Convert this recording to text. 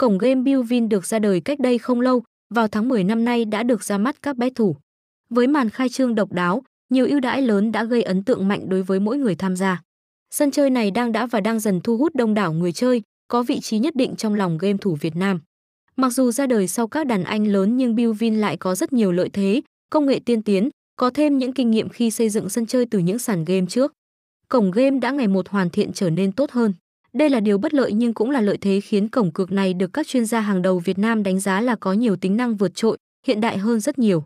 Cổng game Billvin được ra đời cách đây không lâu, vào tháng 10 năm nay đã được ra mắt các bé thủ. Với màn khai trương độc đáo, nhiều ưu đãi lớn đã gây ấn tượng mạnh đối với mỗi người tham gia. Sân chơi này đang đã và đang dần thu hút đông đảo người chơi, có vị trí nhất định trong lòng game thủ Việt Nam. Mặc dù ra đời sau các đàn anh lớn nhưng Billvin lại có rất nhiều lợi thế, công nghệ tiên tiến, có thêm những kinh nghiệm khi xây dựng sân chơi từ những sàn game trước. Cổng game đã ngày một hoàn thiện trở nên tốt hơn. Đây là điều bất lợi nhưng cũng là lợi thế khiến cổng cược này được các chuyên gia hàng đầu Việt Nam đánh giá là có nhiều tính năng vượt trội, hiện đại hơn rất nhiều.